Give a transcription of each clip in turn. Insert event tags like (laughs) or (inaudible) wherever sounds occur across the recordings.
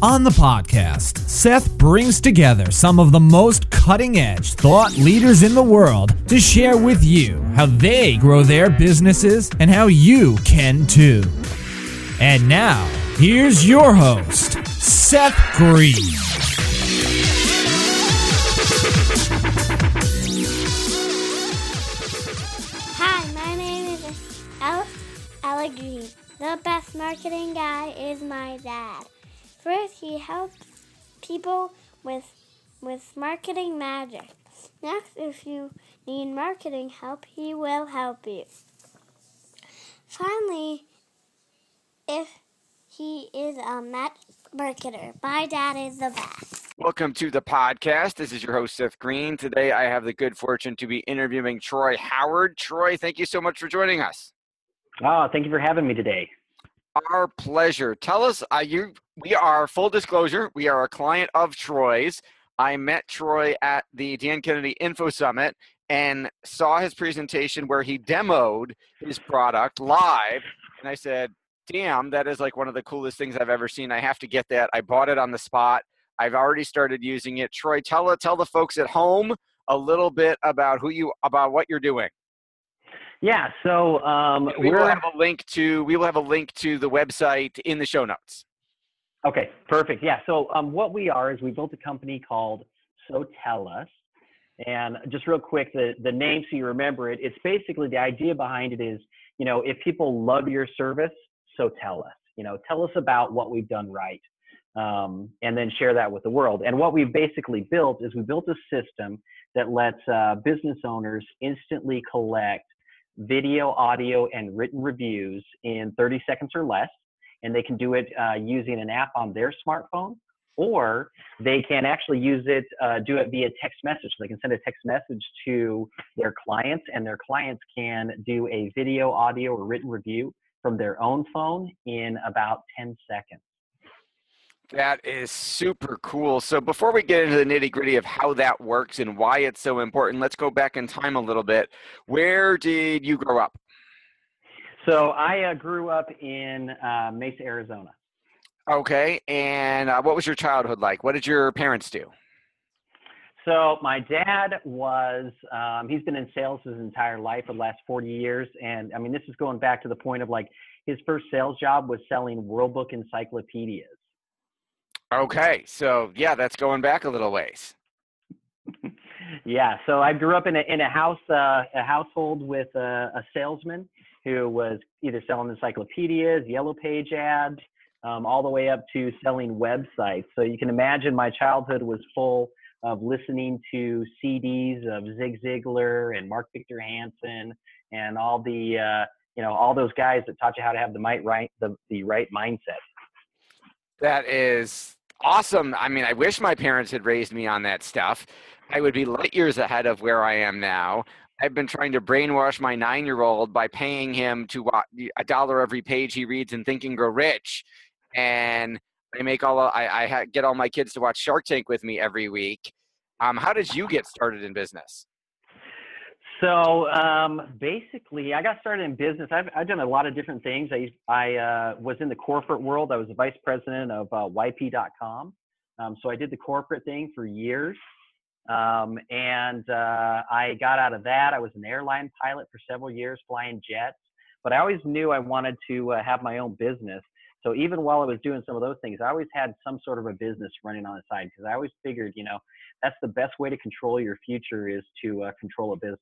On the podcast, Seth brings together some of the most cutting edge thought leaders in the world to share with you how they grow their businesses and how you can too. And now, here's your host, Seth Green. Hi, my name is Alex Allegrini. The best marketing guy is my dad. First, he helps people with with marketing magic. Next, if you need marketing help, he will help you. Finally, if he is a mat marketer, my dad is the best. Welcome to the podcast. This is your host, Seth Green. Today, I have the good fortune to be interviewing Troy Howard. Troy, thank you so much for joining us. Oh, thank you for having me today. Our pleasure. Tell us, uh, you. We are full disclosure. We are a client of Troy's. I met Troy at the Dan Kennedy Info Summit and saw his presentation where he demoed his product live. And I said, "Damn, that is like one of the coolest things I've ever seen. I have to get that." I bought it on the spot. I've already started using it. Troy, tell tell the folks at home a little bit about who you about what you're doing. Yeah, so um, we will have a link to we will have a link to the website in the show notes. okay. Perfect. Yeah. So um, what we are is we built a company called So Tell Us, and just real quick, the the name so you remember it. It's basically the idea behind it is you know if people love your service, so tell us. You know, tell us about what we've done right, um, and then share that with the world. And what we've basically built is we built a system that lets uh, business owners instantly collect video, audio, and written reviews in 30 seconds or less. And they can do it uh, using an app on their smartphone, or they can actually use it, uh, do it via text message. So they can send a text message to their clients, and their clients can do a video, audio, or written review from their own phone in about 10 seconds. That is super cool. So before we get into the nitty gritty of how that works and why it's so important, let's go back in time a little bit. Where did you grow up? So I uh, grew up in uh, Mesa, Arizona. Okay, and uh, what was your childhood like? What did your parents do? So my dad was, um, he's been in sales his entire life for the last 40 years. And I mean, this is going back to the point of like his first sales job was selling World Book encyclopedias. Okay, so yeah, that's going back a little ways. (laughs) yeah. So I grew up in a, in a house, uh, a household with a, a salesman who was either selling encyclopedias, yellow page ads, um, all the way up to selling websites. So you can imagine my childhood was full of listening to CDs of Zig Ziglar and Mark Victor Hansen and all the uh, you know all those guys that taught you how to have the right right the, the right mindset. That is awesome. I mean, I wish my parents had raised me on that stuff. I would be light years ahead of where I am now. I've been trying to brainwash my nine year old by paying him to watch a dollar every page he reads and Grow Rich. And I make all I, I get all my kids to watch Shark Tank with me every week. Um, how did you get started in business? So um, basically, I got started in business. I've, I've done a lot of different things. I, I uh, was in the corporate world. I was the vice president of uh, YP.com. Um, so I did the corporate thing for years. Um, and uh, I got out of that. I was an airline pilot for several years, flying jets. But I always knew I wanted to uh, have my own business. So even while I was doing some of those things, I always had some sort of a business running on the side because I always figured, you know, that's the best way to control your future is to uh, control a business.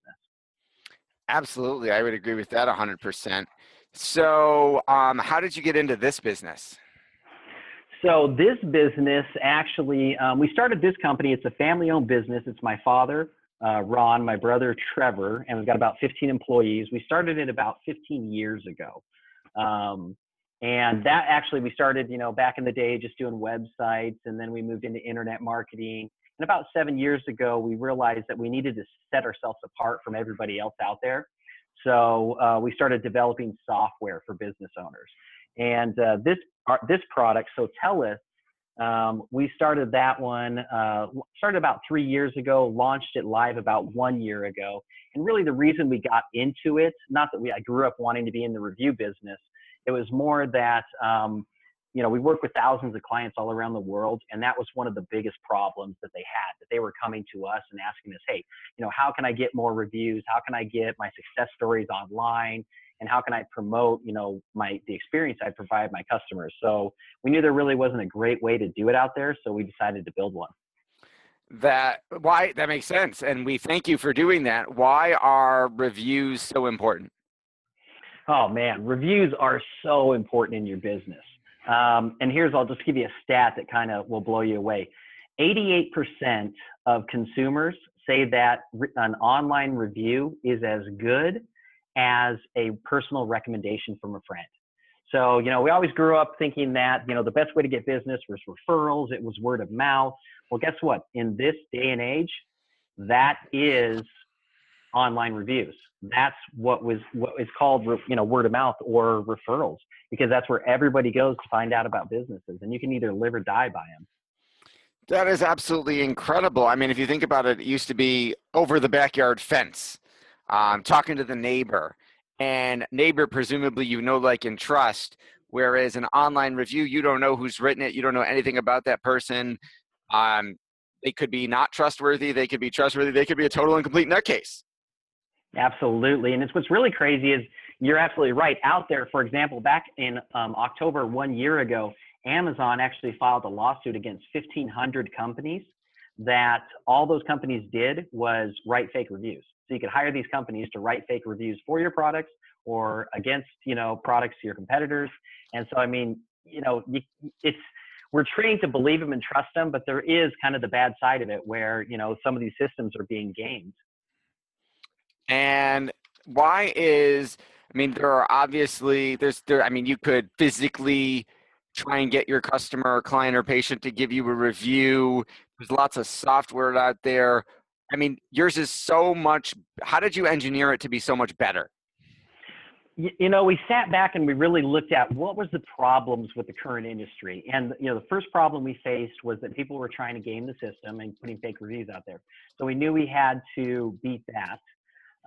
Absolutely, I would agree with that 100%. So, um, how did you get into this business? So this business actually, um, we started this company. It's a family-owned business. It's my father, uh, Ron, my brother Trevor, and we've got about 15 employees. We started it about 15 years ago. Um, and that actually, we started, you know, back in the day just doing websites, and then we moved into internet marketing. And about seven years ago, we realized that we needed to set ourselves apart from everybody else out there. So uh, we started developing software for business owners. And uh, this this product, Sotellus, um, we started that one, uh, started about three years ago, launched it live about one year ago. And really the reason we got into it, not that we, I grew up wanting to be in the review business, it was more that, um, you know, we work with thousands of clients all around the world, and that was one of the biggest problems that they had. That they were coming to us and asking us, "Hey, you know, how can I get more reviews? How can I get my success stories online? And how can I promote, you know, my the experience I provide my customers?" So we knew there really wasn't a great way to do it out there, so we decided to build one. That why that makes sense, and we thank you for doing that. Why are reviews so important? Oh man, reviews are so important in your business. Um, and here's, I'll just give you a stat that kind of will blow you away. 88% of consumers say that an online review is as good as a personal recommendation from a friend. So, you know, we always grew up thinking that, you know, the best way to get business was referrals, it was word of mouth. Well, guess what? In this day and age, that is online reviews. That's what was what is called you know word of mouth or referrals because that's where everybody goes to find out about businesses, and you can either live or die by them. That is absolutely incredible. I mean, if you think about it, it used to be over the backyard fence, um, talking to the neighbor, and neighbor presumably you know, like, and trust. Whereas an online review, you don't know who's written it, you don't know anything about that person. Um, they could be not trustworthy, they could be trustworthy, they could be a total and complete nutcase. Absolutely. And it's what's really crazy is you're absolutely right. Out there, for example, back in um, October one year ago, Amazon actually filed a lawsuit against 1,500 companies that all those companies did was write fake reviews. So you could hire these companies to write fake reviews for your products or against, you know, products to your competitors. And so, I mean, you know, it's, we're trained to believe them and trust them, but there is kind of the bad side of it where, you know, some of these systems are being gamed. And why is I mean there are obviously there's there I mean you could physically try and get your customer or client or patient to give you a review. There's lots of software out there. I mean, yours is so much. How did you engineer it to be so much better? You know, we sat back and we really looked at what was the problems with the current industry. And, you know, the first problem we faced was that people were trying to game the system and putting fake reviews out there. So we knew we had to beat that.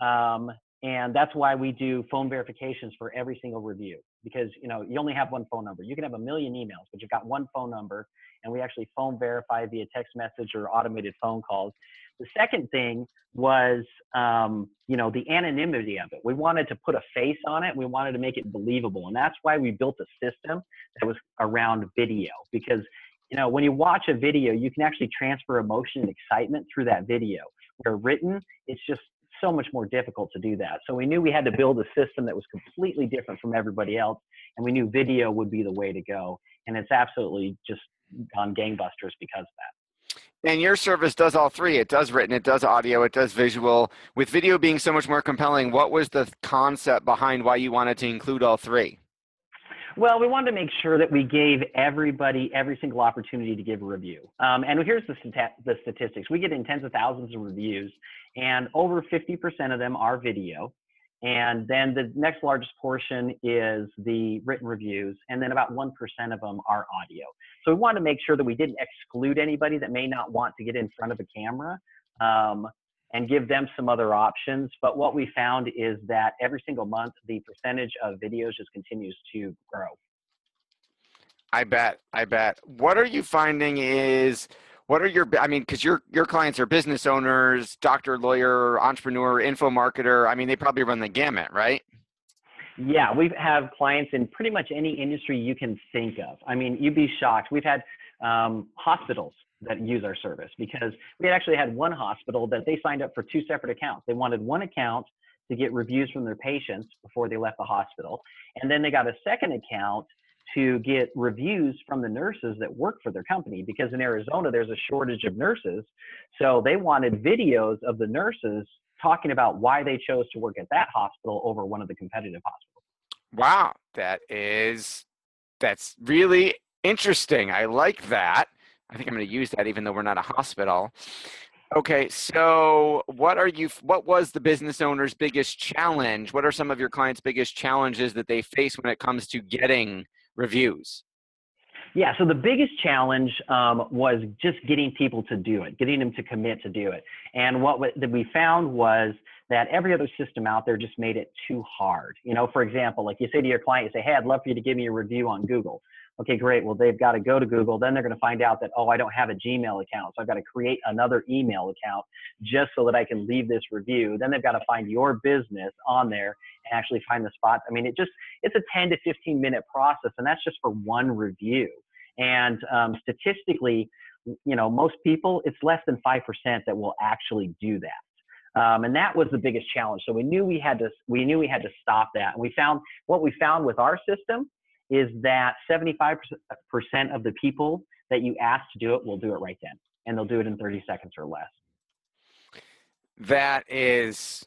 Um, and that's why we do phone verifications for every single review because you know you only have one phone number. You can have a million emails, but you've got one phone number, and we actually phone verify via text message or automated phone calls. The second thing was um, you know the anonymity of it. We wanted to put a face on it. We wanted to make it believable, and that's why we built a system that was around video because you know when you watch a video, you can actually transfer emotion and excitement through that video. Where written, it's just so much more difficult to do that. So we knew we had to build a system that was completely different from everybody else, and we knew video would be the way to go. And it's absolutely just gone gangbusters because of that. And your service does all three. It does written, it does audio, it does visual. With video being so much more compelling, what was the concept behind why you wanted to include all three? Well, we wanted to make sure that we gave everybody every single opportunity to give a review. Um, and here's the, the statistics. We get in tens of thousands of reviews, and over 50% of them are video. And then the next largest portion is the written reviews, and then about 1% of them are audio. So we wanted to make sure that we didn't exclude anybody that may not want to get in front of a camera. Um, and give them some other options. But what we found is that every single month, the percentage of videos just continues to grow. I bet. I bet. What are you finding is what are your I mean cuz your your clients are business owners, doctor, lawyer, entrepreneur, info marketer. I mean they probably run the gamut, right? Yeah, we have clients in pretty much any industry you can think of. I mean, you'd be shocked. We've had um, hospitals that use our service because we actually had one hospital that they signed up for two separate accounts. They wanted one account to get reviews from their patients before they left the hospital, and then they got a second account to get reviews from the nurses that work for their company because in Arizona there's a shortage of nurses. So they wanted videos of the nurses talking about why they chose to work at that hospital over one of the competitive hospitals. Wow, that is that's really interesting. I like that. I think I'm going to use that even though we're not a hospital. Okay, so what are you what was the business owner's biggest challenge? What are some of your clients' biggest challenges that they face when it comes to getting reviews? Yeah, so the biggest challenge um, was just getting people to do it, getting them to commit to do it. And what we found was that every other system out there just made it too hard. You know, for example, like you say to your client, you say, "Hey, I'd love for you to give me a review on Google." Okay, great. Well, they've got to go to Google. Then they're going to find out that, oh, I don't have a Gmail account. So I've got to create another email account just so that I can leave this review. Then they've got to find your business on there and actually find the spot. I mean, it just, it's a 10 to 15 minute process, and that's just for one review. And um, statistically, you know, most people, it's less than 5% that will actually do that. Um, and that was the biggest challenge. So we knew we had to, we knew we had to stop that. And we found what we found with our system is that 75% of the people that you ask to do it will do it right then. And they'll do it in 30 seconds or less. That is,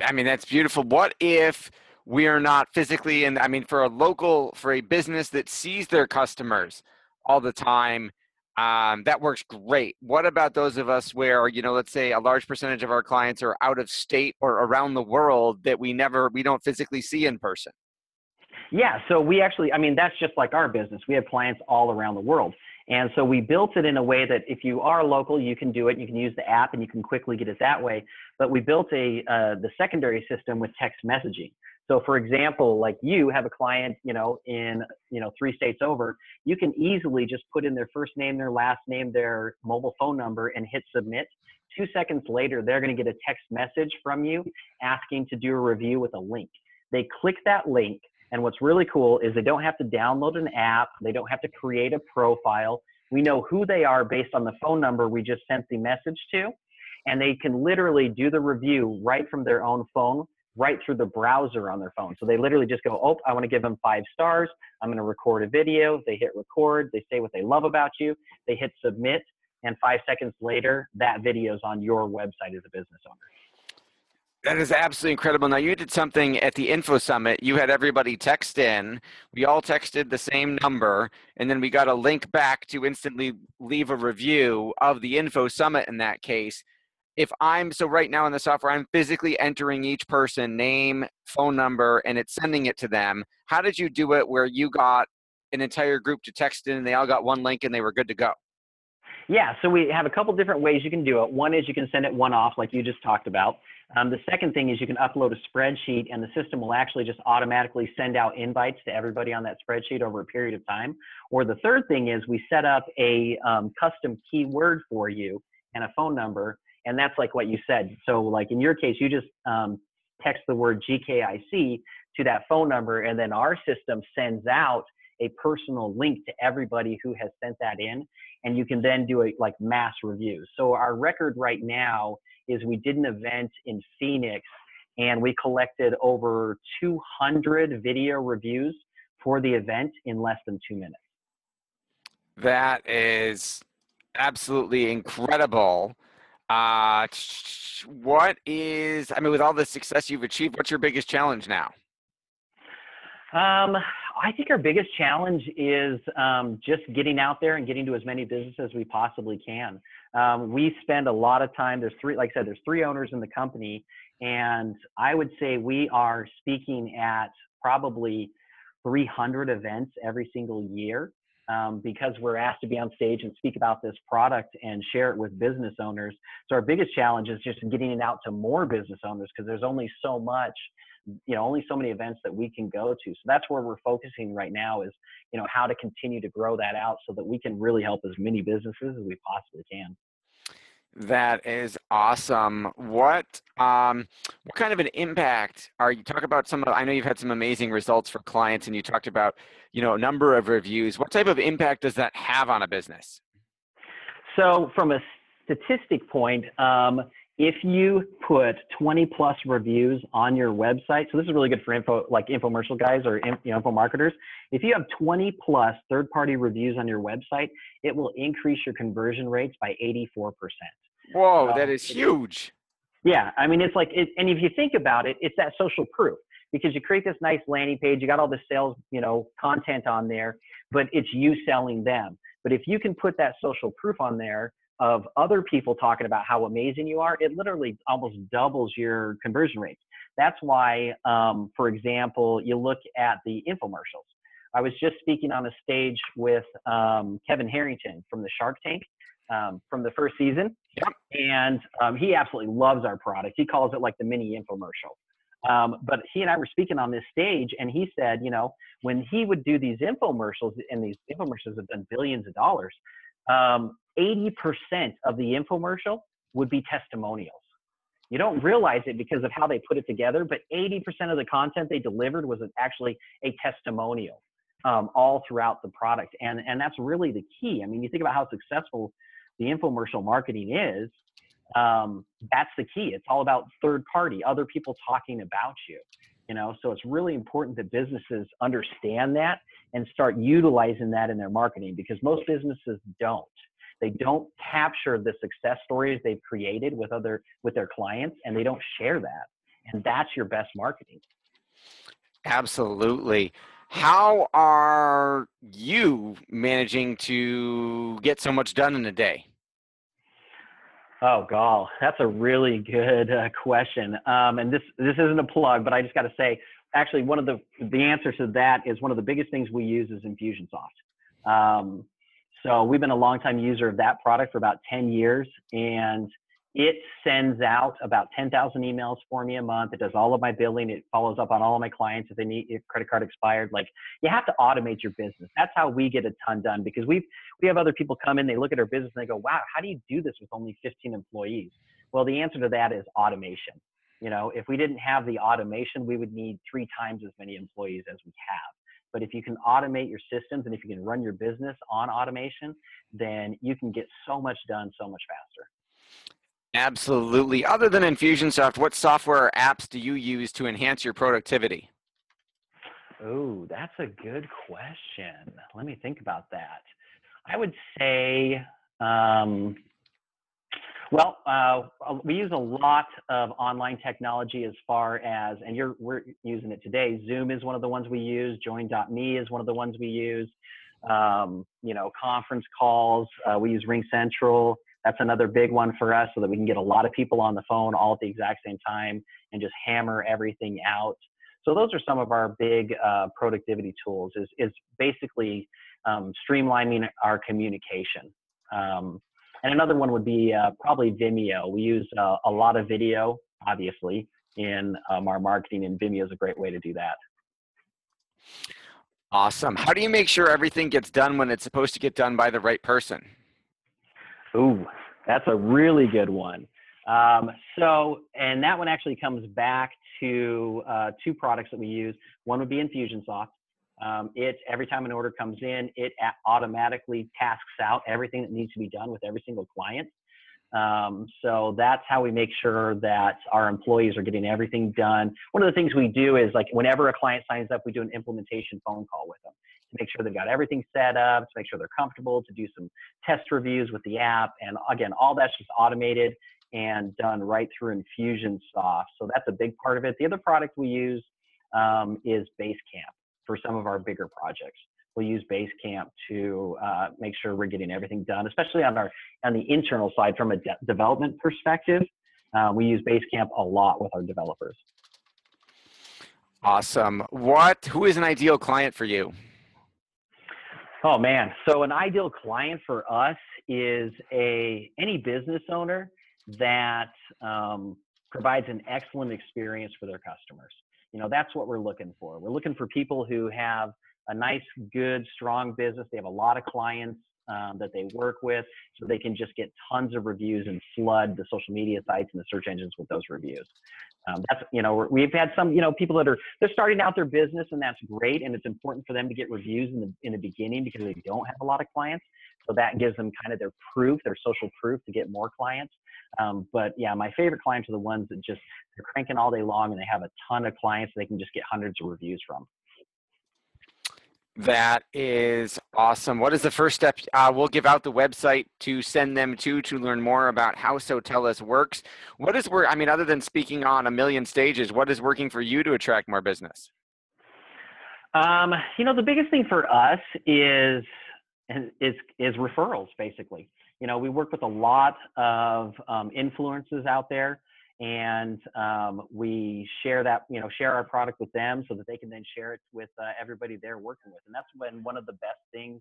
I mean, that's beautiful. What if we are not physically, and I mean, for a local, for a business that sees their customers, all the time. Um, that works great. What about those of us where, you know, let's say a large percentage of our clients are out of state or around the world that we never, we don't physically see in person? Yeah, so we actually, I mean, that's just like our business. We have clients all around the world. And so we built it in a way that if you are local, you can do it. You can use the app and you can quickly get it that way. But we built a uh, the secondary system with text messaging. So for example, like you have a client, you know, in, you know, three states over, you can easily just put in their first name, their last name, their mobile phone number and hit submit. Two seconds later, they're going to get a text message from you asking to do a review with a link. They click that link. And what's really cool is they don't have to download an app. They don't have to create a profile. We know who they are based on the phone number we just sent the message to. And they can literally do the review right from their own phone right through the browser on their phone. So they literally just go, oh, I want to give them five stars. I'm going to record a video. They hit record. They say what they love about you. They hit submit. And five seconds later, that video is on your website as a business owner. That is absolutely incredible. Now, you did something at the Info Summit. You had everybody text in. We all texted the same number, and then we got a link back to instantly leave a review of the Info Summit in that case if I'm so right now in the software, I'm physically entering each person name, phone number, and it's sending it to them. How did you do it where you got an entire group to text in and they all got one link and they were good to go? Yeah, so we have a couple different ways you can do it. One is you can send it one off, like you just talked about. Um, the second thing is you can upload a spreadsheet, and the system will actually just automatically send out invites to everybody on that spreadsheet over a period of time. Or the third thing is we set up a um, custom keyword for you and a phone number and that's like what you said. So like in your case, you just um, text the word GKIC to that phone number, and then our system sends out a personal link to everybody who has sent that in, and you can then do a like mass review. So our record right now is we did an event in Phoenix, and we collected over 200 video reviews for the event in less than two minutes. That is absolutely incredible. Uh, what is, I mean, with all the success you've achieved, what's your biggest challenge now? Um, I think our biggest challenge is um, just getting out there and getting to as many businesses as we possibly can. Um, we spend a lot of time. There's three, like I said, there's three owners in the company, and I would say we are speaking at probably 300 events every single year um, because we're asked to be on stage and speak about this product and share it with business owners. So our biggest challenge is just getting it out to more business owners because there's only so much, you know, only so many events that we can go to. So that's where we're focusing right now is, you know, how to continue to grow that out so that we can really help as many businesses as we possibly can. That is awesome. What um, what kind of an impact are you talk about some of I know you've had some amazing results for clients and you talked about, you know, a number of reviews. What type of impact does that have on a business? So from a statistic point, um, if you put 20 plus reviews on your website, so this is really good for info like infomercial guys or you know, info marketers. If you have 20 plus third party reviews on your website, it will increase your conversion rates by 84%. Whoa, um, that is huge. Yeah, I mean it's like, it, and if you think about it, it's that social proof because you create this nice landing page, you got all the sales, you know, content on there, but it's you selling them. But if you can put that social proof on there of other people talking about how amazing you are, it literally almost doubles your conversion rates. That's why, um, for example, you look at the infomercials. I was just speaking on a stage with um, Kevin Harrington from the Shark Tank um, from the first season. Yep. And um, he absolutely loves our product. He calls it like the mini infomercial. Um, but he and I were speaking on this stage, and he said, you know, when he would do these infomercials, and these infomercials have done billions of dollars, um, 80% of the infomercial would be testimonials. You don't realize it because of how they put it together, but 80% of the content they delivered was actually a testimonial um, all throughout the product. And, and that's really the key. I mean, you think about how successful the infomercial marketing is, um, that's the key. It's all about third party, other people talking about you. You know, so it's really important that businesses understand that and start utilizing that in their marketing because most businesses don't. They don't capture the success stories they've created with other with their clients and they don't share that. And that's your best marketing. Absolutely. How are you managing to get so much done in a day? Oh, gall, that's a really good uh, question. Um, and this this isn't a plug, but I just got to say, actually, one of the the answers to that is one of the biggest things we use is Infusionsoft. Um, so we've been a long time user of that product for about 10 years, and it sends out about 10,000 emails for me a month. It does all of my billing. It follows up on all of my clients if they need if credit card expired. Like you have to automate your business. That's how we get a ton done because we've we have other people come in, they look at our business and they go, "Wow, how do you do this with only 15 employees?" Well, the answer to that is automation. You know, if we didn't have the automation, we would need three times as many employees as we have. But if you can automate your systems and if you can run your business on automation, then you can get so much done so much faster. Absolutely. Other than Infusionsoft, what software or apps do you use to enhance your productivity? Oh, that's a good question. Let me think about that. I would say, um, well, uh, we use a lot of online technology as far as, and you're we're using it today. Zoom is one of the ones we use. Join.me is one of the ones we use. Um, you know, conference calls. Uh, we use Ring Central. That's another big one for us so that we can get a lot of people on the phone all at the exact same time and just hammer everything out. So those are some of our big uh, productivity tools is, is basically um, streamlining our communication. Um, and another one would be uh, probably Vimeo. We use uh, a lot of video, obviously, in um, our marketing, and Vimeo is a great way to do that. Awesome. How do you make sure everything gets done when it's supposed to get done by the right person? Ooh, that's a really good one. Um, so, and that one actually comes back to uh, two products that we use. One would be Infusionsoft. Um, every time an order comes in, it automatically tasks out everything that needs to be done with every single client. Um, so that's how we make sure that our employees are getting everything done. One of the things we do is like whenever a client signs up, we do an implementation phone call with them to make sure they've got everything set up, to make sure they're comfortable, to do some test reviews with the app. And again, all that's just automated and done right through Infusionsoft. So that's a big part of it. The other product we use um, is Basecamp for some of our bigger projects. We'll use Basecamp to uh, make sure we're getting everything done, especially on our on the internal side from a de- development perspective. Uh, we use Basecamp a lot with our developers. Awesome. What? Who is an ideal client for you? Oh man, so an ideal client for us is a any business owner that um, provides an excellent experience for their customers. You know, that's what we're looking for. We're looking for people who have a nice, good, strong business. They have a lot of clients. um, that they work with so they can just get tons of reviews and flood the social media sites and the search engines with those reviews. Um, that's you know we've had some you know people that are they're starting out their business and that's great and it's important for them to get reviews in the in the beginning because they don't have a lot of clients so that gives them kind of their proof their social proof to get more clients um, but yeah my favorite clients are the ones that just they're cranking all day long and they have a ton of clients they can just get hundreds of reviews from that is awesome. What is the first step? Uh, we'll give out the website to send them to to learn more about how Sotellus works. What is work? I mean, other than speaking on a million stages, what is working for you to attract more business? Um, you know, the biggest thing for us is is is referrals. Basically, you know, we work with a lot of um, influencers out there and um, we share that you know share our product with them so that they can then share it with uh, everybody they're working with and that's when one of the best things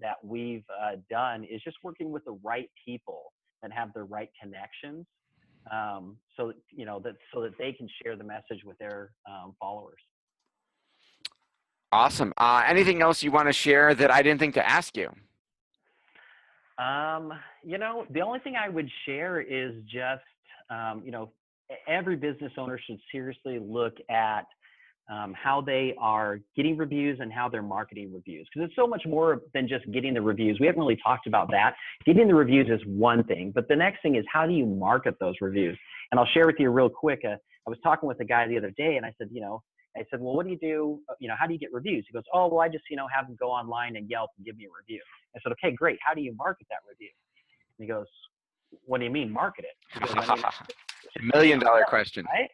that we've uh, done is just working with the right people that have the right connections um, so you know that so that they can share the message with their um, followers awesome uh, anything else you want to share that i didn't think to ask you um, you know the only thing i would share is just um, you know, every business owner should seriously look at um, how they are getting reviews and how they're marketing reviews because it's so much more than just getting the reviews. We haven't really talked about that. Getting the reviews is one thing, but the next thing is how do you market those reviews? And I'll share with you real quick. Uh, I was talking with a guy the other day, and I said, you know, I said, well, what do you do? Uh, you know, how do you get reviews? He goes, oh, well, I just you know have them go online and Yelp and give me a review. I said, okay, great. How do you market that review? And he goes, what do you mean market it? Goes, I mean, (laughs) Million dollar (laughs) question. Right?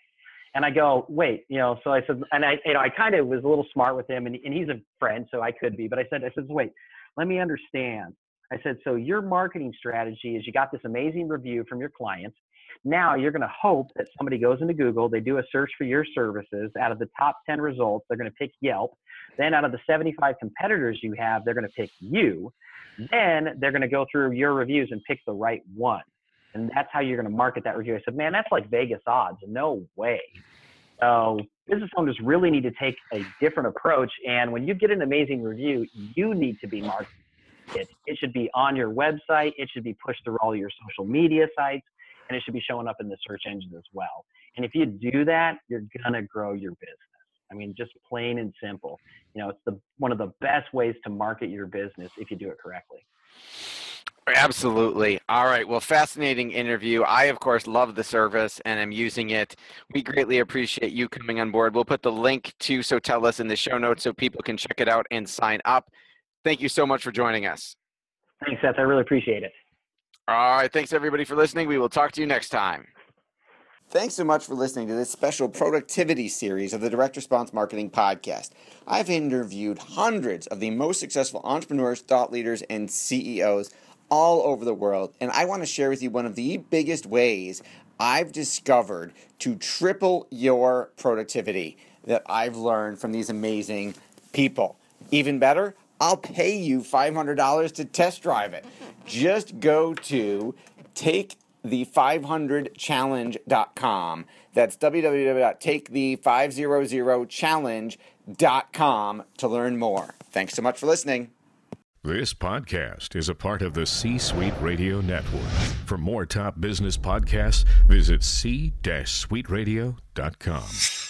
And I go, wait, you know, so I said, and I, you know, I kind of was a little smart with him and, and he's a friend, so I could be, but I said, I said, wait, let me understand. I said, so your marketing strategy is you got this amazing review from your clients. Now you're going to hope that somebody goes into Google, they do a search for your services. Out of the top 10 results, they're going to pick Yelp. Then out of the 75 competitors you have, they're going to pick you. Then they're going to go through your reviews and pick the right one and that's how you're going to market that review. I said, man, that's like Vegas odds. No way. So business owners really need to take a different approach. And when you get an amazing review, you need to be marketed. It, it should be on your website. It should be pushed through all your social media sites, and it should be showing up in the search engines as well. And if you do that, you're gonna grow your business. I mean, just plain and simple. You know, it's the one of the best ways to market your business if you do it correctly. Absolutely. All right. Well, fascinating interview. I, of course, love the service and am using it. We greatly appreciate you coming on board. We'll put the link to Sotellus in the show notes so people can check it out and sign up. Thank you so much for joining us. Thanks, Seth. I really appreciate it. All right. Thanks, everybody, for listening. We will talk to you next time. Thanks so much for listening to this special productivity series of the Direct Response Marketing Podcast. I've interviewed hundreds of the most successful entrepreneurs, thought leaders, and CEOs all over the world. And I want to share with you one of the biggest ways I've discovered to triple your productivity that I've learned from these amazing people. Even better, I'll pay you $500 to test drive it. (laughs) Just go to takethe500challenge.com. That's www.takethe500challenge.com to learn more. Thanks so much for listening. This podcast is a part of the C Suite Radio Network. For more top business podcasts, visit c-suiteradio.com.